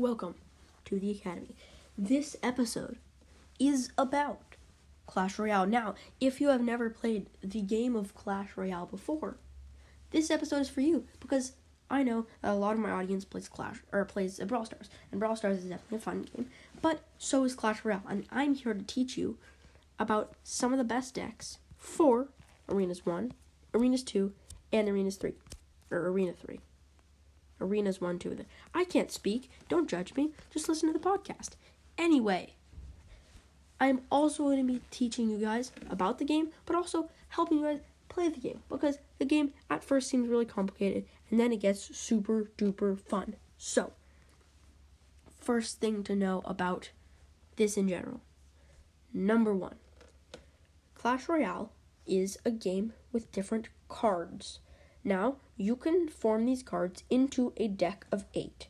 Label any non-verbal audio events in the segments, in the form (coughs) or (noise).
Welcome to the Academy. This episode is about Clash Royale. Now, if you have never played the game of Clash Royale before, this episode is for you because I know a lot of my audience plays Clash or plays Brawl Stars, and Brawl Stars is definitely a fun game, but so is Clash Royale, and I'm here to teach you about some of the best decks for Arenas 1, Arenas 2, and Arenas 3, or Arena 3. Arenas 1, 2. I can't speak. Don't judge me. Just listen to the podcast. Anyway, I'm also going to be teaching you guys about the game, but also helping you guys play the game because the game at first seems really complicated and then it gets super duper fun. So, first thing to know about this in general. Number one, Clash Royale is a game with different cards. Now, you can form these cards into a deck of eight.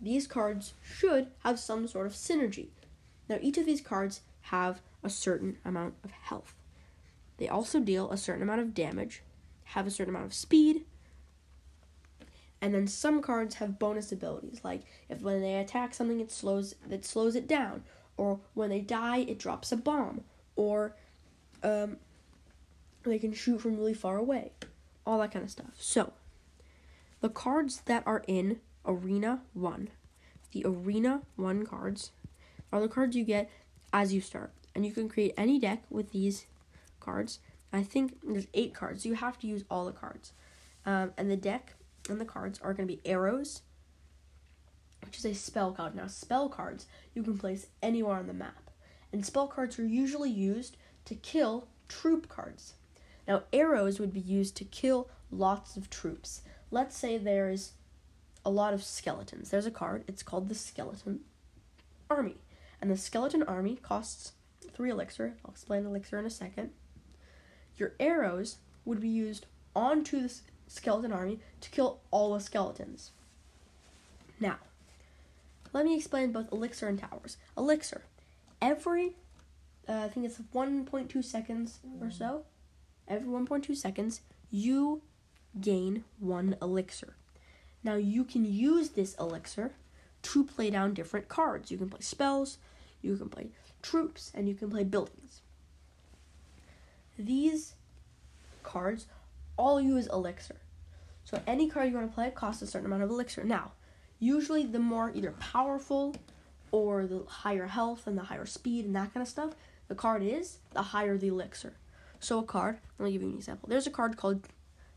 These cards should have some sort of synergy. Now, each of these cards have a certain amount of health. They also deal a certain amount of damage, have a certain amount of speed, and then some cards have bonus abilities, like if when they attack something it slows it slows it down, or when they die it drops a bomb, or um, they can shoot from really far away all that kind of stuff. So, the cards that are in Arena 1, the Arena 1 cards, are the cards you get as you start. And you can create any deck with these cards. I think there's eight cards. So you have to use all the cards. Um, and the deck and the cards are going to be arrows, which is a spell card. Now, spell cards you can place anywhere on the map. And spell cards are usually used to kill troop cards. Now, arrows would be used to kill lots of troops. Let's say there's a lot of skeletons. There's a card, it's called the Skeleton Army. And the Skeleton Army costs three elixir. I'll explain elixir in a second. Your arrows would be used onto the skeleton army to kill all the skeletons. Now, let me explain both elixir and towers. Elixir, every, uh, I think it's 1.2 seconds or so, every 1.2 seconds, you gain one elixir. Now, you can use this elixir to play down different cards. You can play spells, you can play troops, and you can play buildings. These cards all use elixir. So any card you want to play costs a certain amount of elixir. Now, usually the more either powerful or the higher health and the higher speed and that kind of stuff the card is, the higher the elixir. So a card, let me give you an example. There's a card called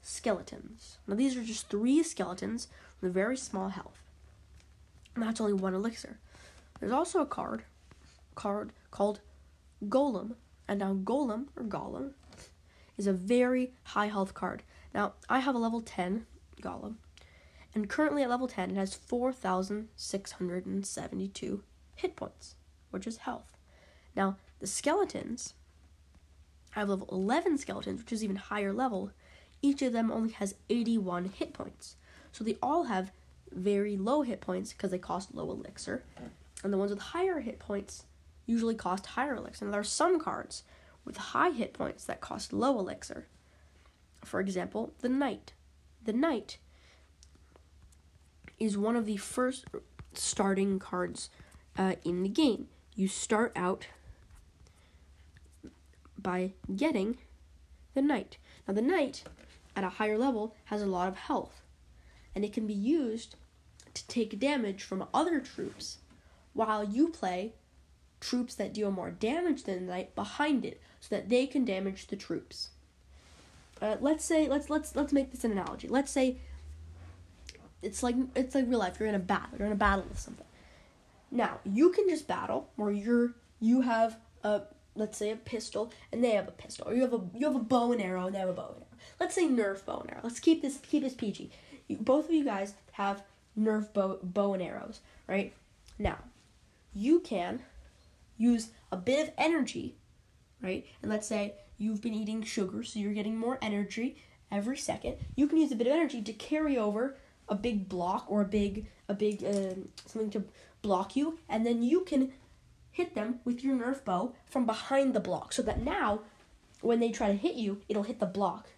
Skeletons. Now these are just three skeletons with a very small health. And that's only one elixir. There's also a card card called Golem. And now Golem or Golem is a very high health card. Now I have a level 10 Golem. And currently at level 10 it has 4672 hit points, which is health. Now the skeletons I have level 11 skeletons, which is even higher level. Each of them only has 81 hit points. So they all have very low hit points because they cost low elixir. And the ones with higher hit points usually cost higher elixir. And there are some cards with high hit points that cost low elixir. For example, the Knight. The Knight is one of the first starting cards uh, in the game. You start out by getting the knight. Now, the knight at a higher level has a lot of health, and it can be used to take damage from other troops while you play troops that deal more damage than the knight behind it so that they can damage the troops. Uh, let's say let's let's let's make this an analogy. Let's say it's like it's like real life. You're in a battle. You're in a battle with something. Now you can just battle or you're you have a let's say a pistol and they have a pistol. Or you have a you have a bow and arrow and they have a bow and arrow. Let's say nerf bow and arrow. Let's keep this keep this pg you, both of you guys have nerf bow, bow and arrows right? Now you can use a bit of energy right? And let's say you've been eating sugar so you're getting more energy every second. You can use a bit of energy to carry over a big block or a big a big uh, something to block you and then you can hit them with your Nerf bow from behind the block so that now when they try to hit you, it'll hit the block.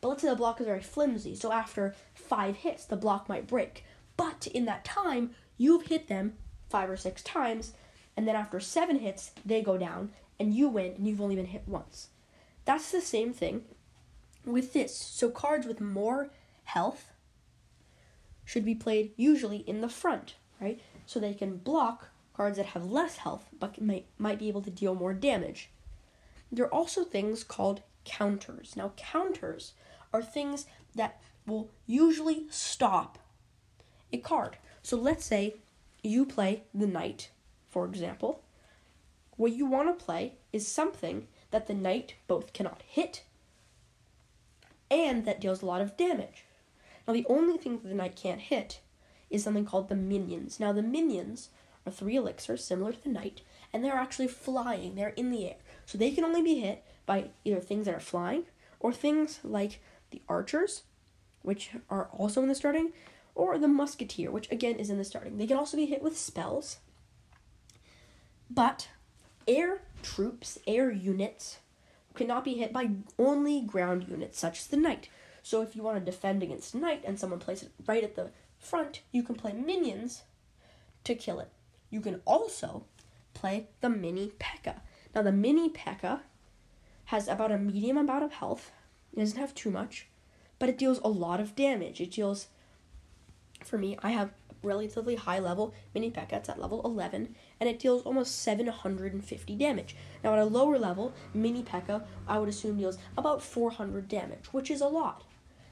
But let's say the block is very flimsy, so after five hits, the block might break. But in that time, you've hit them five or six times, and then after seven hits, they go down, and you win, and you've only been hit once. That's the same thing with this. So cards with more health should be played usually in the front, right? So they can block cards that have less health but might, might be able to deal more damage. There are also things called counters. Now, counters are things that will usually stop a card. So let's say you play the knight, for example. What you want to play is something that the knight both cannot hit and that deals a lot of damage. Now, the only thing that the knight can't hit is something called the minions. Now, the minions are three elixirs similar to the knight, and they're actually flying, they're in the air. So they can only be hit by either things that are flying or things like the archers, which are also in the starting, or the musketeer, which again is in the starting. They can also be hit with spells. But air troops, air units, cannot be hit by only ground units, such as the knight. So if you want to defend against knight and someone plays it right at the front, you can play minions to kill it. You can also play the mini P.E.K.K.A. Now the mini P.E.K.K.A. has about a medium amount of health. It doesn't have too much, but it deals a lot of damage. It deals for me, I have relatively high level mini P.E.K.K.A. It's at level 11, and it deals almost 750 damage. Now, at a lower level, mini P.E.K.K.A. I would assume deals about 400 damage, which is a lot.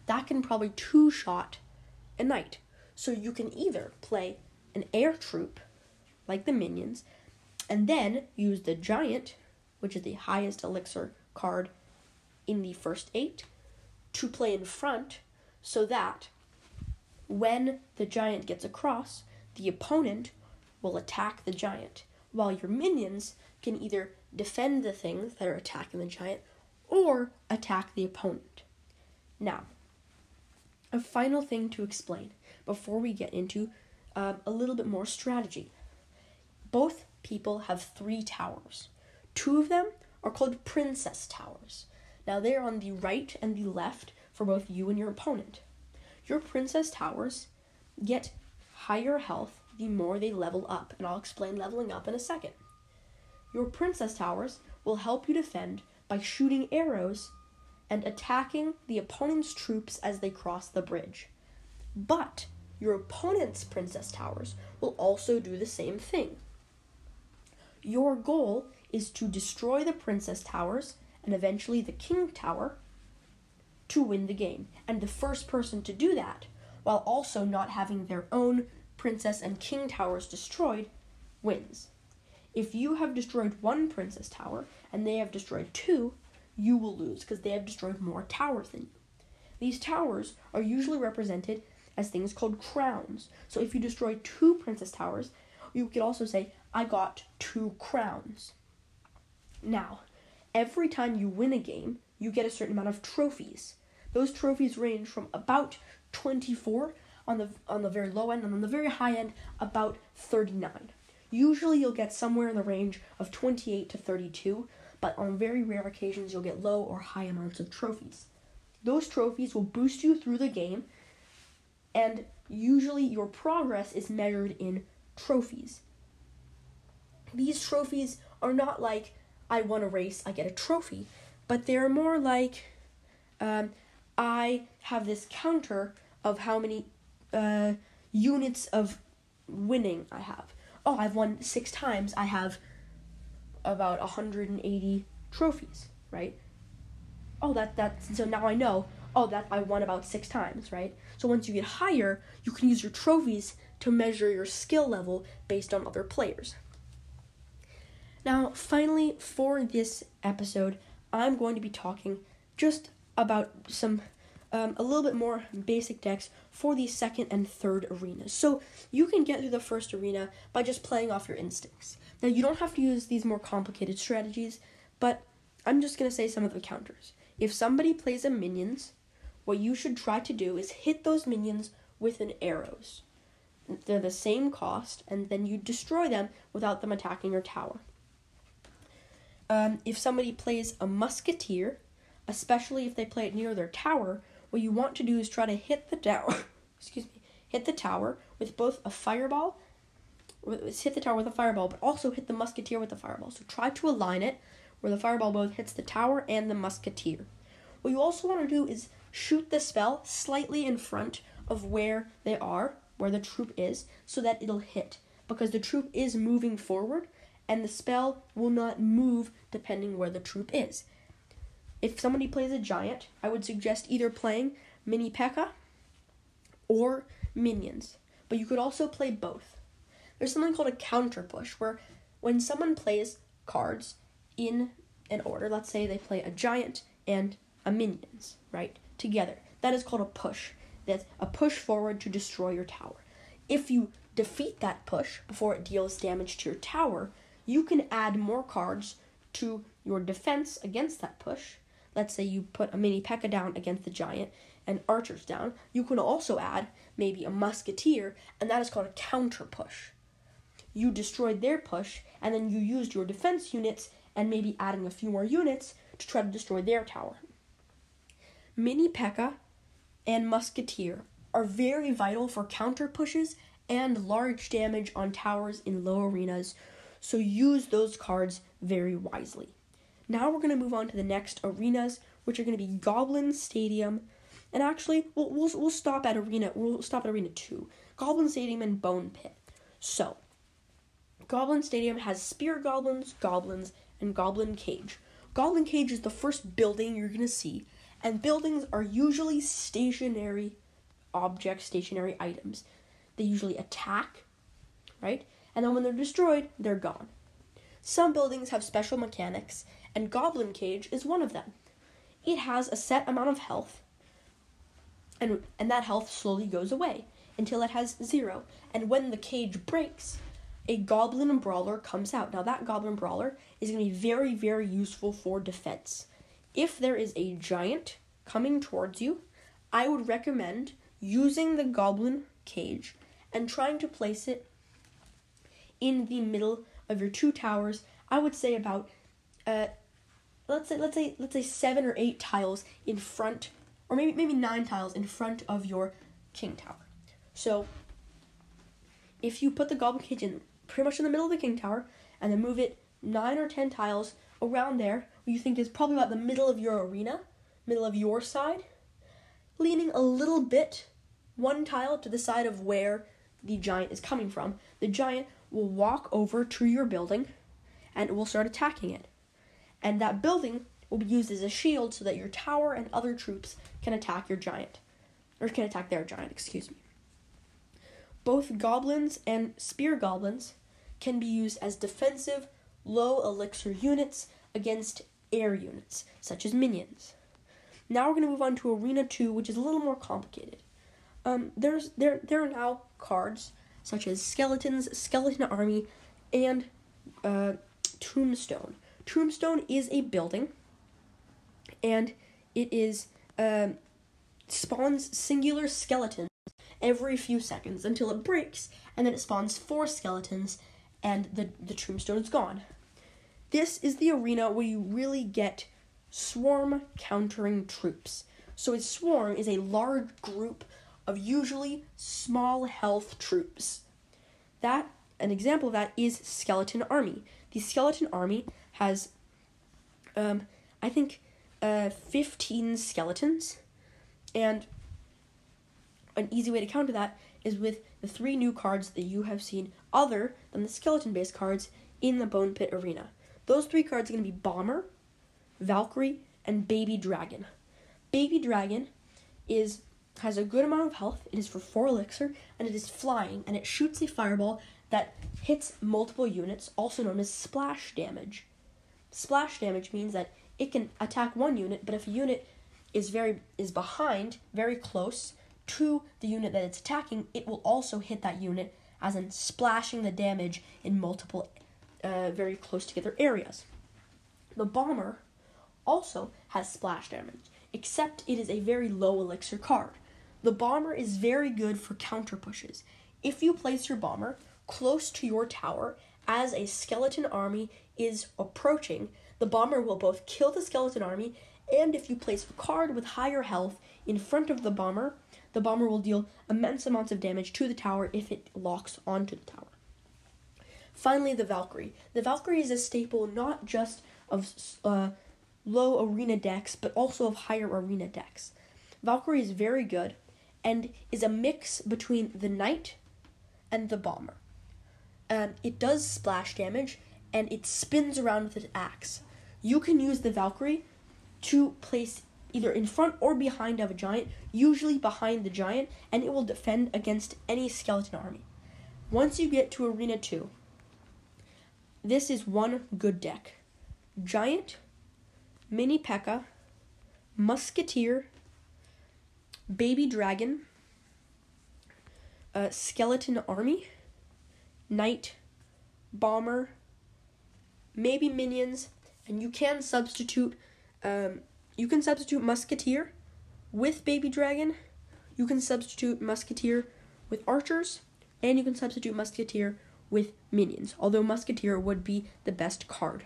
That can probably two shot a knight. So you can either play an air troop, like the minions, and then use the giant, which is the highest elixir card in the first eight, to play in front so that when the giant gets across, the opponent will attack the giant, while your minions can either defend the things that are attacking the giant or attack the opponent. Now, a final thing to explain before we get into uh, a little bit more strategy. Both people have three towers. Two of them are called princess towers. Now, they are on the right and the left for both you and your opponent. Your princess towers get higher health the more they level up, and I'll explain leveling up in a second. Your princess towers will help you defend by shooting arrows and attacking the opponent's troops as they cross the bridge. But your opponent's princess towers will also do the same thing. Your goal is to destroy the princess towers and eventually the king tower to win the game. And the first person to do that, while also not having their own princess and king towers destroyed, wins. If you have destroyed one princess tower and they have destroyed two, you will lose because they have destroyed more towers than you. These towers are usually represented as things called crowns. So if you destroy two princess towers, you could also say, I got two crowns. Now, every time you win a game, you get a certain amount of trophies. Those trophies range from about 24 on the on the very low end and on the very high end about 39. Usually you'll get somewhere in the range of 28 to 32, but on very rare occasions you'll get low or high amounts of trophies. Those trophies will boost you through the game and usually your progress is measured in trophies. These trophies are not like I won a race, I get a trophy but they're more like um, I have this counter of how many uh, units of winning I have. Oh, I've won six times. I have about 180 trophies, right? Oh, that that's so now I know. Oh, that I won about six times, right? So once you get higher, you can use your trophies to measure your skill level based on other players. Now, finally, for this episode, I'm going to be talking just about some um, a little bit more basic decks for the second and third arenas. So you can get through the first arena by just playing off your instincts. Now you don't have to use these more complicated strategies, but I'm just gonna say some of the counters. If somebody plays a minions, what you should try to do is hit those minions with an arrows. They're the same cost, and then you destroy them without them attacking your tower um, if somebody plays a musketeer, especially if they play it near their tower, what you want to do is try to hit the tower. (laughs) excuse me, hit the tower with both a fireball, hit the tower with a fireball, but also hit the musketeer with the fireball. So try to align it where the fireball both hits the tower and the musketeer. What you also want to do is shoot the spell slightly in front of where they are, where the troop is, so that it'll hit. Because the troop is moving forward, and the spell will not move depending where the troop is. If somebody plays a giant, I would suggest either playing Mini P.E.K.K.A. or Minions. But you could also play both. There's something called a counter push, where when someone plays cards in an order, let's say they play a giant and a minions, right, together, that is called a push. That's a push forward to destroy your tower. If you defeat that push before it deals damage to your tower, you can add more cards to your defense against that push. Let's say you put a mini P.E.K.K.A. down against the giant and archers down. You can also add maybe a musketeer, and that is called a counter push. You destroyed their push, and then you used your defense units and maybe adding a few more units to try to destroy their tower. Mini P.E.K.K.A. and Musketeer are very vital for counter pushes and large damage on towers in low arenas so use those cards very wisely. Now we're going to move on to the next arenas, which are going to be Goblin Stadium, and actually we'll, we'll, we'll stop at arena we'll stop at arena two, Goblin Stadium and Bone Pit. So, Goblin Stadium has spear goblins, goblins, and Goblin Cage. Goblin Cage is the first building you're to see, and buildings are usually stationary objects, stationary items. They usually attack, right? And then when they're destroyed, they're gone. Some buildings have special mechanics, and Goblin Cage is one of them. It has a set amount of health, and, and that health slowly goes away until it has zero. And when the cage breaks, a Goblin Brawler comes out. Now, that Goblin Brawler is going to be very, very useful for defense. If there is a giant coming towards you, I would recommend using the Goblin Cage and trying to place it in the middle of your two towers. I would say about uh, let's say let's say let's say seven or eight tiles in front, or maybe maybe nine tiles in front of your king tower. So if you put the goblin cage in pretty much in the middle of the king tower and then move it nine or ten tiles around there, what you think is probably about the middle of your arena, middle of your side, leaning a little bit one tile to the side of where the giant is coming from. The giant will walk over to your building and it will start attacking it. And that building will be used as a shield so that your tower and other troops can attack your giant. Or can attack their giant, excuse me. Both goblins and spear goblins can be used as defensive, low elixir units against air units, such as minions. Now we're going to move on to Arena 2, which is a little more complicated. Um, there's there there are now cards such as skeletons, skeleton army, and uh, tombstone. Tombstone is a building, and it is uh, spawns singular skeletons every few seconds until it breaks, and then it spawns four skeletons, and the the tombstone is gone. This is the arena where you really get swarm countering troops. So a swarm is a large group of usually small health troops. That an example of that is Skeleton Army. The Skeleton Army has, um, I think, uh, 15 skeletons, and an easy way to counter that is with the three new cards that you have seen other than the skeleton based cards in the Bone Pit Arena. Those three cards are going to be Bomber, Valkyrie, and Baby Dragon. Baby Dragon is has a good amount of health. It is for 4 elixir, and it is flying, and it shoots a fireball that hits multiple units, also known as splash damage. Splash damage means that it can attack one unit, but if a unit is very is behind, very close to the unit that it's attacking, it will also hit that unit, as in splashing the damage in multiple uh, very close together areas. The bomber also has splash damage, except it is a very low elixir card. The bomber is very good for counter pushes. If you place your bomber close to your tower as a skeleton army is approaching, the bomber will both kill the skeleton army and if you place a card with higher health in front of the bomber, the bomber will deal immense amounts of damage to the tower if it locks onto the tower. Finally, the Valkyrie. The Valkyrie is a staple not just of uh, low arena decks, but also of higher arena decks. Valkyrie is very good and is a mix between the knight and the bomber. Um, it does splash damage and it spins around with its axe. You can use the Valkyrie to place either in front or behind of a giant, usually behind the giant, and it will defend against any skeleton army. Once you get to Arena 2, this is one good deck. Giant, Mini P.E.K.K.A, Musketeer, Baby Dragon, uh, Skeleton Army, Knight, Bomber, maybe Minions, and you can substitute. Um, you can substitute Musketeer with Baby Dragon. You can substitute Musketeer with Archers, and you can substitute Musketeer with Minions. Although Musketeer would be the best card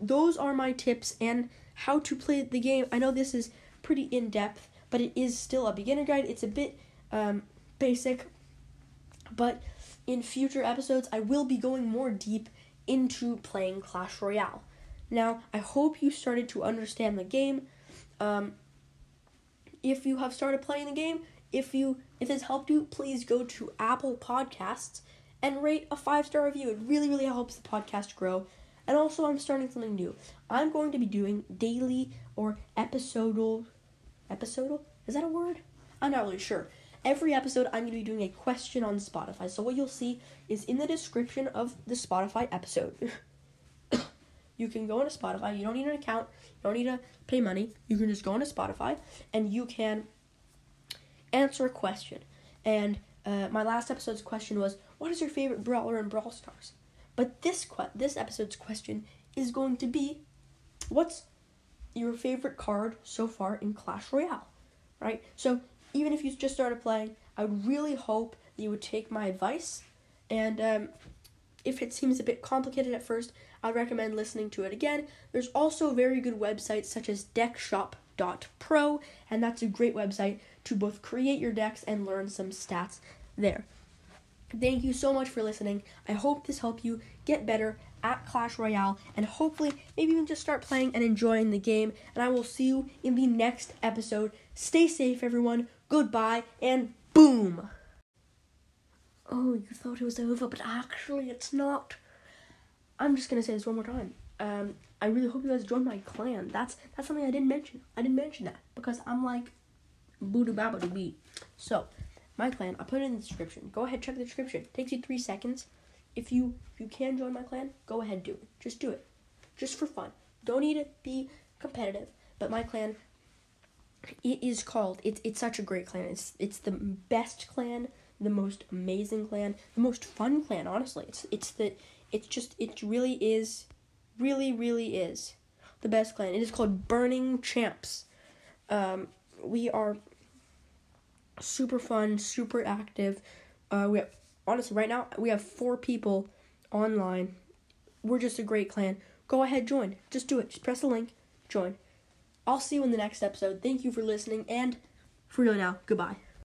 those are my tips and how to play the game. I know this is pretty in depth, but it is still a beginner guide. It's a bit um, basic, but in future episodes, I will be going more deep into playing Clash Royale. Now, I hope you started to understand the game. Um, if you have started playing the game, if you if this helped you, please go to Apple Podcasts and rate a five star review. It really really helps the podcast grow. And also, I'm starting something new. I'm going to be doing daily or episodal. Episodal? Is that a word? I'm not really sure. Every episode, I'm going to be doing a question on Spotify. So, what you'll see is in the description of the Spotify episode. (coughs) you can go into Spotify. You don't need an account. You don't need to pay money. You can just go into Spotify and you can answer a question. And uh, my last episode's question was, "What is your favorite brawler in Brawl Stars?" But this que- this episode's question is going to be, what's your favorite card so far in Clash Royale, right? So even if you just started playing, I would really hope that you would take my advice. And um, if it seems a bit complicated at first, I'd recommend listening to it again. There's also very good websites such as deckshop.pro, and that's a great website to both create your decks and learn some stats there. Thank you so much for listening. I hope this helped you get better at Clash Royale and hopefully maybe even just start playing and enjoying the game. And I will see you in the next episode. Stay safe, everyone. Goodbye and boom. Oh, you thought it was over, but actually it's not. I'm just gonna say this one more time. Um, I really hope you guys join my clan. That's that's something I didn't mention. I didn't mention that because I'm like boo doo babba bee. So my clan. I'll put it in the description. Go ahead, check the description. It takes you three seconds. If you if you can join my clan, go ahead, do it. Just do it, just for fun. Don't need to be competitive. But my clan, it is called. It's it's such a great clan. It's it's the best clan, the most amazing clan, the most fun clan. Honestly, it's it's the it's just it really is, really really is, the best clan. It is called Burning Champs. Um, we are super fun, super active. Uh, we have honestly right now we have four people online. We're just a great clan. Go ahead, join. Just do it. Just press the link, join. I'll see you in the next episode. Thank you for listening, and for real now, goodbye.